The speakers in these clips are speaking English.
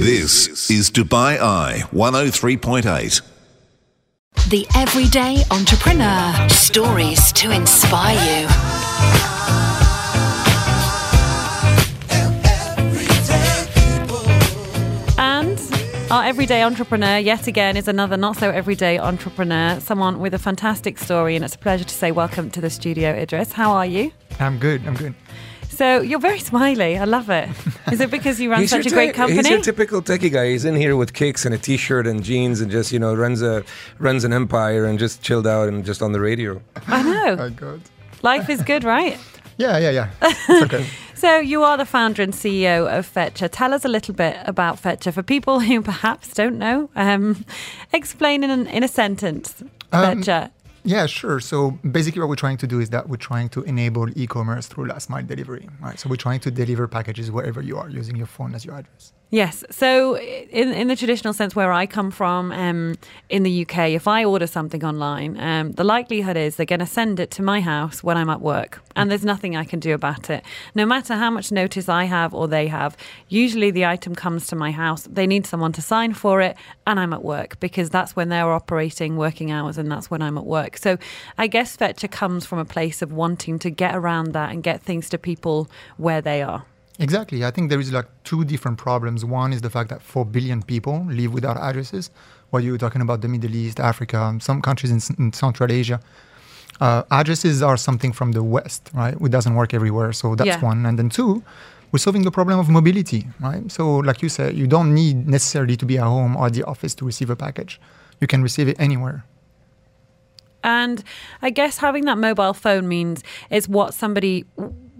This is Dubai Eye 103.8. The Everyday Entrepreneur. Stories to inspire you. And our everyday entrepreneur, yet again, is another not so everyday entrepreneur, someone with a fantastic story. And it's a pleasure to say welcome to the studio, Idriss. How are you? I'm good. I'm good. So you're very smiley. I love it. Is it because you run such a great company? He's your typical techie guy. He's in here with kicks and a t-shirt and jeans and just you know runs a runs an empire and just chilled out and just on the radio. I know. Oh, God. Life is good, right? Yeah, yeah, yeah. It's okay. So you are the founder and CEO of Fetchr. Tell us a little bit about Fetchr for people who perhaps don't know. Um, explain in, an, in a sentence. Um, Fetchr. Yeah, sure. So basically, what we're trying to do is that we're trying to enable e-commerce through last mile delivery. Right. So we're trying to deliver packages wherever you are using your phone as your address. Yes. So, in in the traditional sense, where I come from, um, in the UK, if I order something online, um, the likelihood is they're going to send it to my house when I'm at work, and there's nothing I can do about it. No matter how much notice I have or they have, usually the item comes to my house. They need someone to sign for it, and I'm at work because that's when they're operating working hours, and that's when I'm at work. So, I guess Fetchr comes from a place of wanting to get around that and get things to people where they are. Exactly. I think there is like two different problems. One is the fact that 4 billion people live without addresses. While you were talking about the Middle East, Africa, some countries in, in Central Asia, uh, addresses are something from the West, right? It doesn't work everywhere. So that's Yeah. one. And then two, we're solving the problem of mobility, right? So, like you said, you don't need necessarily to be at home or at the office to receive a package. You can receive it anywhere. And I guess having that mobile phone means it's what somebody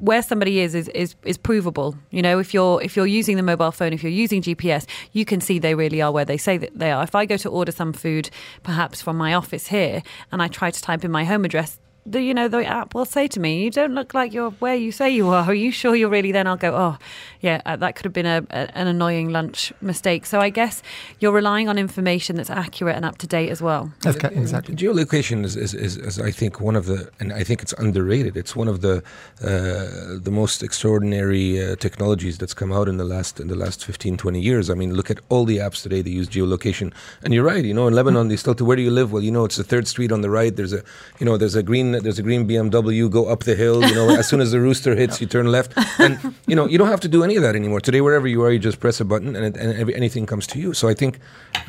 where somebody is is, is is provable. You know, if you're if you're using the mobile phone, if you're using GPS, you can see they really are where they say that they are. If I go to order some food, perhaps from my office here, and I try to type in my home address, the you know the app will say to me, "You don't look like you're where you say you are. Are you sure you're really?" Then I'll go, "Oh, yeah, uh, that could have been a, a, an annoying lunch mistake." So I guess you're relying on information that's accurate and up to date as well. That's ca- exactly. Geolocation is, is, is, is, I think, one of the, and I think it's underrated. It's one of the uh, the most extraordinary uh, technologies that's come out in the last in the last 15, 20 years. I mean, look at all the apps today that use geolocation. And you're right. You know, in Lebanon, they still to where do you live? Well, you know, it's the third street on the right. There's a, you know, there's a green there's a green BMW. Go up the hill. You know, as soon as the rooster hits, you turn left. And you know, you don't have to do any of that anymore. Today, wherever you are, you just press a button and, it, and every, anything comes to you. So I think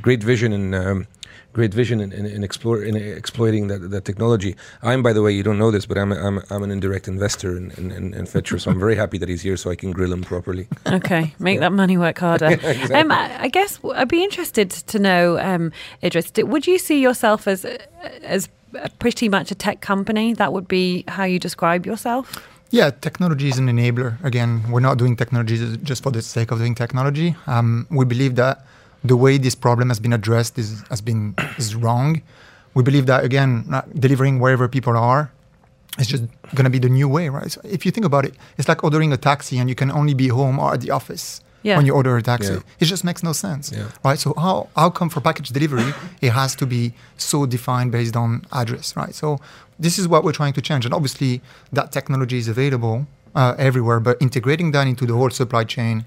great vision and. Um, great vision in, in, in, explore, in exploiting that, that technology. I'm, by the way, you don't know this, but I'm, a, I'm, I'm an indirect investor in, in, in, Fetchr, so I'm very happy that he's here so I can grill him properly. Okay, make that money work harder. exactly. um, I, I guess I'd be interested to know, um, Idriss, would you see yourself as as pretty much a tech company? That would be how you describe yourself. Yeah, technology is an enabler. Again, we're not doing technology just for the sake of doing technology. Um, we believe that the way this problem has been addressed is has been is wrong. We believe that again, delivering wherever people are is just going to be the new way, right? So if you think about it, it's like ordering a taxi and you can only be home or at the office Yeah. when you order a taxi. Yeah. It just makes no sense, Yeah. right? So how how come for package delivery it has to be so defined based on address, right? So this is what we're trying to change, and obviously that technology is available uh, everywhere, but integrating that into the whole supply chain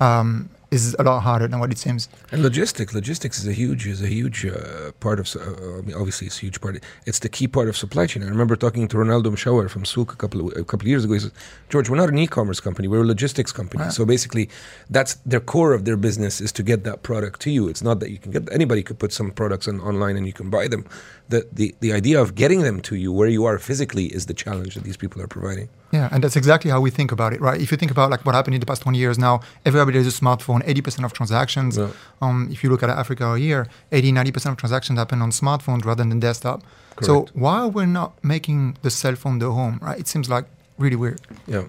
um, is a lot harder than what it seems. And logistics, logistics is a huge is a huge uh, part of. Uh, I mean, obviously, it's a huge part. It's the key part of supply chain. I remember talking to Ronaldo Mouchawar from Souq a couple of, a couple of years ago. He says, "George, we're not an e-commerce company. We're a logistics company. So basically, that's their core of their business is to get that product to you. It's not that you can get anybody could put some products on, online and you can buy them. The, the the idea of getting them to you where you are physically is the challenge that these people are providing. Yeah, and that's exactly how we think about it, right? If you think about like what happened in the past 20 years now, everybody has a smartphone, 80% of transactions. Yeah. Um, if you look at Africa here, 80, 90% of transactions happen on smartphones rather than desktop. So Correct. why we're not making the cell phone the home, right? It seems like really weird. Yeah.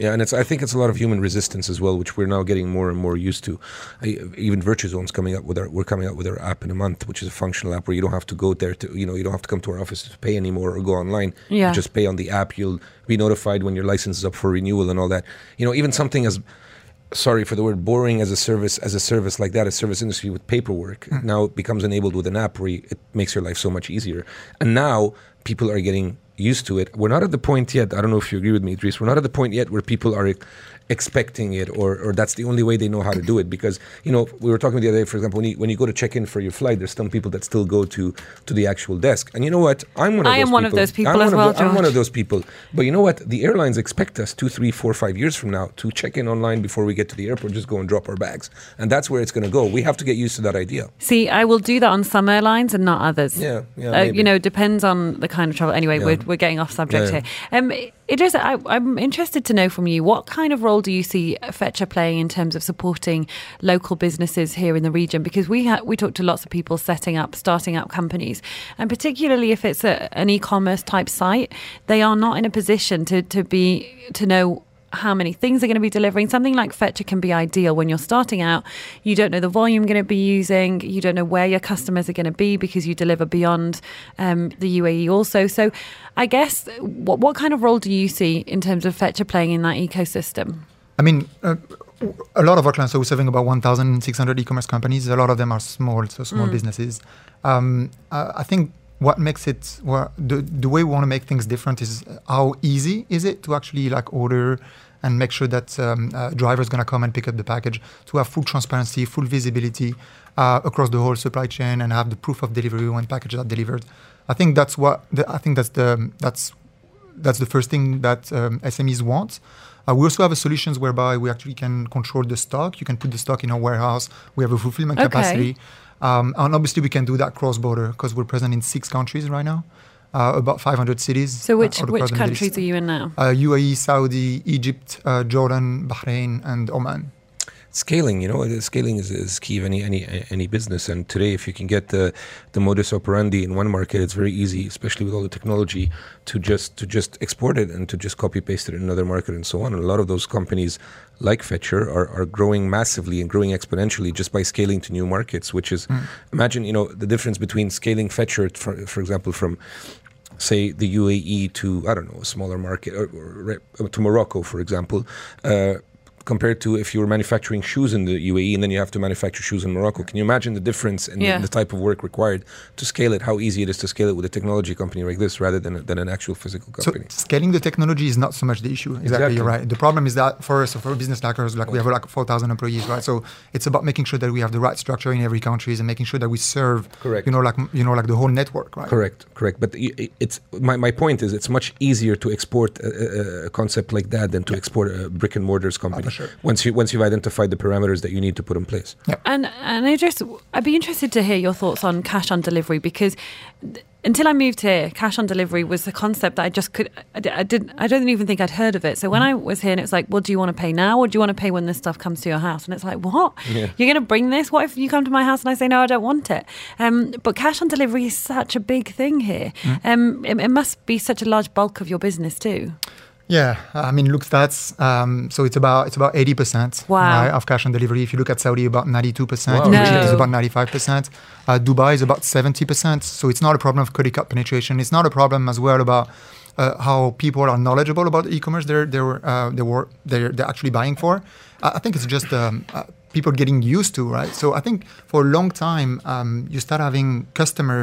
Yeah, and it's. I think it's a lot of human resistance as well, which we're now getting more and more used to. I, even Virtuzone's coming up with our. We're coming out with our app in a month, which is a functional app where you don't have to go there to. You know, you don't have to come to our office to pay anymore or go online. Yeah. You just pay on the app. You'll be notified when your license is up for renewal and all that. You know, even something as sorry for the word boring as a service as a service like that a service industry with paperwork mm. now it becomes enabled with an app where you, it makes your life so much easier and now people are getting used to it. We're not at the point yet. I don't know if you agree with me, Idriss. We're not at the point yet where people are expecting it or, or that's the only way they know how to do it because you know we were talking the other day for example when you, when you go to check in for your flight there's some people that still go to to the actual desk and you know what i'm one of I those am one of those people I'm as one well, of the, i'm one of those people but you know what the airlines expect us two three four five years from now to check in online before we get to the airport just go and drop our bags and that's where it's going to go we have to get used to that idea See, I will do that on some airlines and not others. Yeah, yeah, Uh, you know, depends on the kind of travel. Anyway, Yeah. we're, we're getting off subject Yeah, here. Um, it is. I, I'm interested to know from you what kind of role do you see Fetchr playing in terms of supporting local businesses here in the region? Because we ha- we talk to lots of people setting up, starting up companies, and particularly if it's a, an e-commerce type site, they are not in a position to to be to know how many things they're going to be delivering. Something like Fetchr can be ideal when you're starting out. You don't know the volume you're going to be using. You don't know where your customers are going to be because you deliver beyond um, the UAE also. So, I guess what what kind of role do you see in terms of Fetchr playing in that ecosystem? I mean, uh, a lot of our clients, so we're serving about 1,600 e-commerce companies. A lot of them are small, so small businesses. Um, I think what makes it, well, the, the way we want to make things different is how easy is it to actually like order and make sure that um, uh, driver is going to come and pick up the package, to have full transparency, full visibility uh, across the whole supply chain and have the proof of delivery when packages are delivered. I think that's what, the, I think that's the, that's that's the first thing that um, SMEs want. Uh, we also have a solutions whereby we actually can control the stock. You can put the stock in our warehouse. We have a fulfillment Okay. capacity. Um, and obviously, we can do that cross border because we're present in six countries right now, uh, about 500 cities. So, which uh, which across the Middle countries are you in now? Uh, UAE, Saudi, Egypt, uh, Jordan, Bahrain, and Oman. Scaling you know scaling is, is key of any any any business. And today if you can get the the modus operandi in one market it's very easy especially with all the technology to just to just export it and to just copy paste it in another market and so on. And a lot of those companies like Fetchr are, are growing massively and growing exponentially just by scaling to new markets which is imagine you know the difference between scaling Fetchr for, for example from say the UAE to I don't know a smaller market or, or to Morocco for example uh, compared to if you were manufacturing shoes in the UAE and then you have to manufacture shoes in Morocco can you imagine the difference in Yeah. the, the type of work required to scale it how easy it is to scale it with a technology company like this rather than, than an actual physical company. So company scaling the technology is not so much the issue. Exactly, Exactly. you're right. The problem is that for us, for a business like ours, like we have like 4,000 employees, right? So it's about making sure that we have the right structure in every country and making sure that we serve, Correct. you know, like you know, like the whole network, right? Correct, correct. But it's my, my point is it's much easier to export a, a- a concept like that than to export a brick and mortars company. For sure. Once you once you've identified the parameters that you need to put in place. And and I just I'd be interested to hear your thoughts on cash on delivery because th- until I moved here, cash on delivery was a concept that I just could I, I didn't I don't even think I'd heard of it. So when I was here, and it's like, well, do you want to pay now or do you want to pay when this stuff comes to your house? And it's like, what? Yeah. You're going to bring this? What if you come to my house and I say no, I don't want it? Um, but cash on delivery is such a big thing here. Um, it, it must be such a large bulk of your business too. Yeah, I mean, look stats. Um, so it's about it's about eighty percent Wow. of cash on delivery. If you look at Saudi, about ninety-two percent. Wow, Egypt is about ninety-five percent. Uh, Dubai is about seventy percent. So it's not a problem of credit card penetration. It's not a problem as well about uh, how people are knowledgeable about e-commerce. They're they're uh, they were they're, they're actually buying for. I I think it's just um, uh, people getting used to right. So I think for a long time um, you start having customer.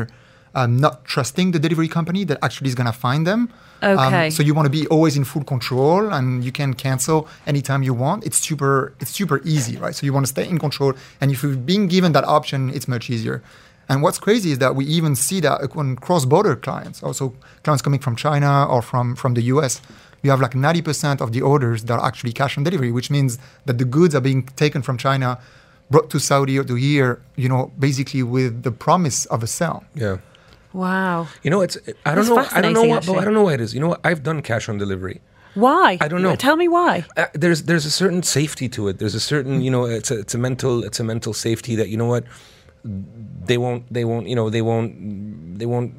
Um, not trusting the delivery company that actually is going to find them. Um, Okay. so you want to be always in full control and you can cancel anytime you want it's super it's super easy right so you want to stay in control and if you're being given that option it's much easier and what's crazy is that we even see that on cross-border clients also clients coming from china or from from the us you have like 90% of the orders that are actually cash on delivery which means that the goods are being taken from china brought to saudi or to here you know basically with the promise of a sale Yeah. Wow. You know, it's I don't That's know. I don't know what. I don't know why it is. You know, what? I've done cash on delivery. Why? I don't know. Tell me why. Uh, there's there's a certain safety to it. There's a certain you know it's a it's a mental it's a mental safety that you know what they won't they won't you know they won't they won't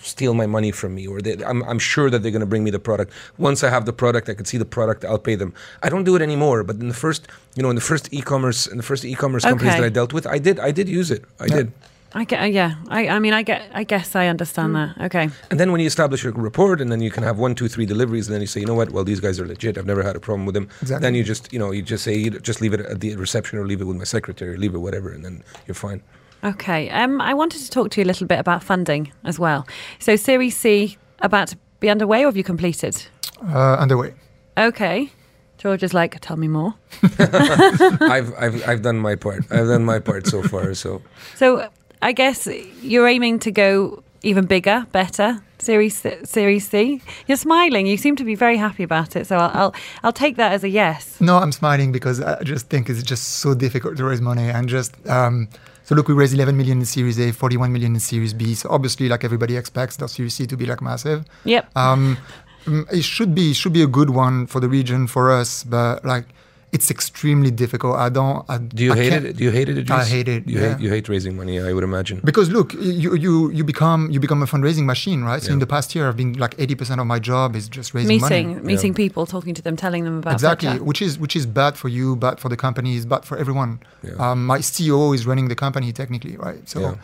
steal my money from me or they, I'm I'm sure that they're going to bring me the product. Once I have the product, I can see the product. I'll pay them. I don't do it anymore. But in the first you know in the first e-commerce in the first e-commerce companies that I dealt with, I did I did use it. I did. I get, yeah. I, I mean, I get. I guess I understand Mm. that. Okay. And then when you establish your report, and then you can have one, two, three deliveries, and then you say, you know what? Well, these guys are legit. I've never had a problem with them. Exactly. Then you just, you know, you just say, you just leave it at the reception, or leave it with my secretary, or leave it whatever, and then you're fine. Okay. Um, I wanted to talk to you a little bit about funding as well. So Series C about to be underway or have you completed? Uh, underway. Okay. George is like, tell me more. I've, I've I've done my part. I've done my part so far. So So I guess you're aiming to go even bigger, better. Series Series C. You're smiling. You seem to be very happy about it. So I'll I'll, I'll take that as a yes. No, I'm smiling because I just think it's just so difficult to raise money and just. Um, so look, we raised 11 million in Series A, 41 million in Series B. So obviously, like everybody expects, the Series C to be like massive. Yep. Um, mm, it should be it should be a good one for the region for us, but like it's extremely difficult. I don't. I, do you I hate it? Do you hate it? Idriss? I hate it, You yeah. hate you hate raising money. I would imagine. Because look, you you you become you become a fundraising machine, right? So Yeah. in the past year, I've been like 80% of my job is just raising meeting money. meeting people, talking to them, telling them about exactly Fetchr. which is which is bad for you bad for the companies bad for everyone Yeah. um, my ceo is running the company technically right so Yeah.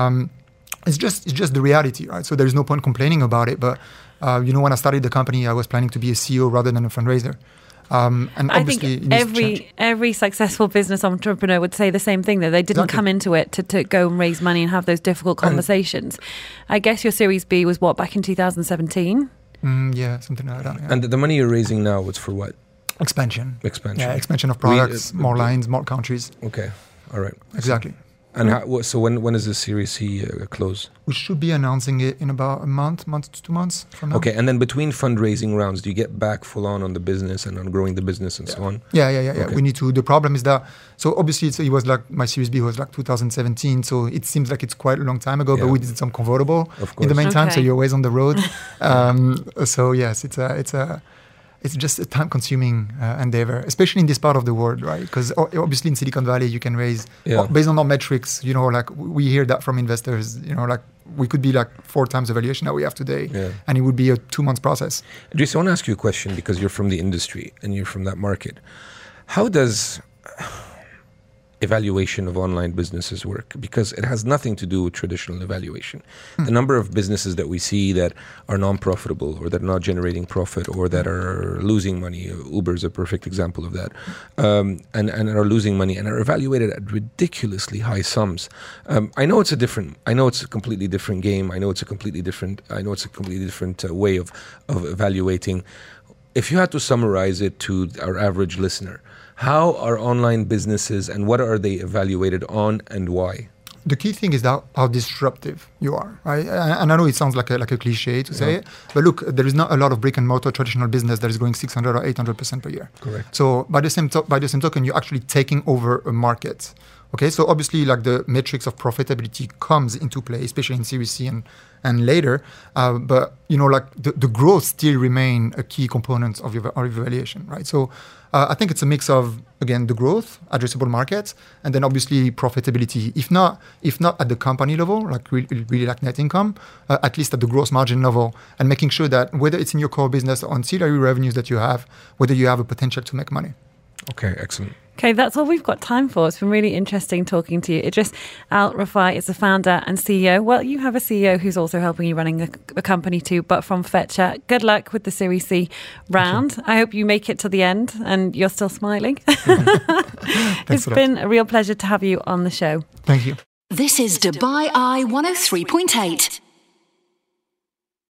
um, it's just it's just the reality right so there's no point complaining about it but uh, you know when i started the company i was planning to be a ceo rather than a fundraiser um, and I obviously it think needs to change. every every successful business entrepreneur would say the same thing though they didn't Exactly. come into it to, to go and raise money and have those difficult conversations. I guess your Series B was what back in 2017. Mm, yeah something like that yeah. And the, the money you're raising now, it's for what? expansion Expansion. yeah expansion of We- products uh, more lines more countries Okay. All right. exactly And how, so when when is the Series C uh, close? we should be announcing it in about a month month to two months from now Okay, and then between fundraising rounds, do you get back full on on the business and on growing the business and so on? Yeah, yeah, yeah, yeah. We need to. The problem is that so obviously it's, it was like my Series B was like 2017, so it seems like it's quite a long time ago. But we did some convertible Of in the course. meantime, so you're always on the road. um, so yes, it's a it's a it's just a time-consuming uh, endeavor, especially in this part of the world, right? Because obviously in Silicon Valley you can raise Yeah. based on our metrics. You know, like we hear that from investors. You know, like we could be like four times the valuation that we have today, Yeah. and it would be a two-month process. Idriss, I want to ask you a question because you're from the industry and you're from that market. How does evaluation of online businesses work? Because it has nothing to do with traditional evaluation. The number of businesses that we see that are non-profitable or that are not generating profit or that are losing money, Uber is a perfect example of that, um, and, and are losing money and are evaluated at ridiculously high sums. Um, I know it's a different, I know it's a completely different game. I know it's a completely different, I know it's a completely different uh, way of, of evaluating. If you had to summarize it to our average listener, how are online businesses and what are they evaluated on and why? the key thing is that how disruptive you are, right? And I know it sounds like a, like a cliche to say it, but look, there is not a lot of brick and mortar traditional business that is growing 600 or 800 percent per year. Correct. So by the same to- by the same token, you're actually taking over a market. Okay, so obviously, like the metrics of profitability comes into play, especially in Series C and and later. Uh, but you know, like the, the growth still remain a key component of your, of your evaluation, right? So uh, I think it's a mix of again the growth, addressable markets, and then obviously profitability. If not, if not at the company level, like really, really like net income, uh, at least at the gross margin level, and making sure that whether it's in your core business or ancillary revenues that you have, whether you have a potential to make money. Okay, excellent. Okay, that's all we've got time for. It's been really interesting talking to you. Idriss Al Rifai is the founder and CEO. Well, you have a CEO who's also helping you running the, the company too, but from Fetchr. Good luck with the Series C round. I hope you make it to the end and you're still smiling. it's a lot. been a real pleasure to have you on the show. Thank you. This is Dubai Eye 103.8.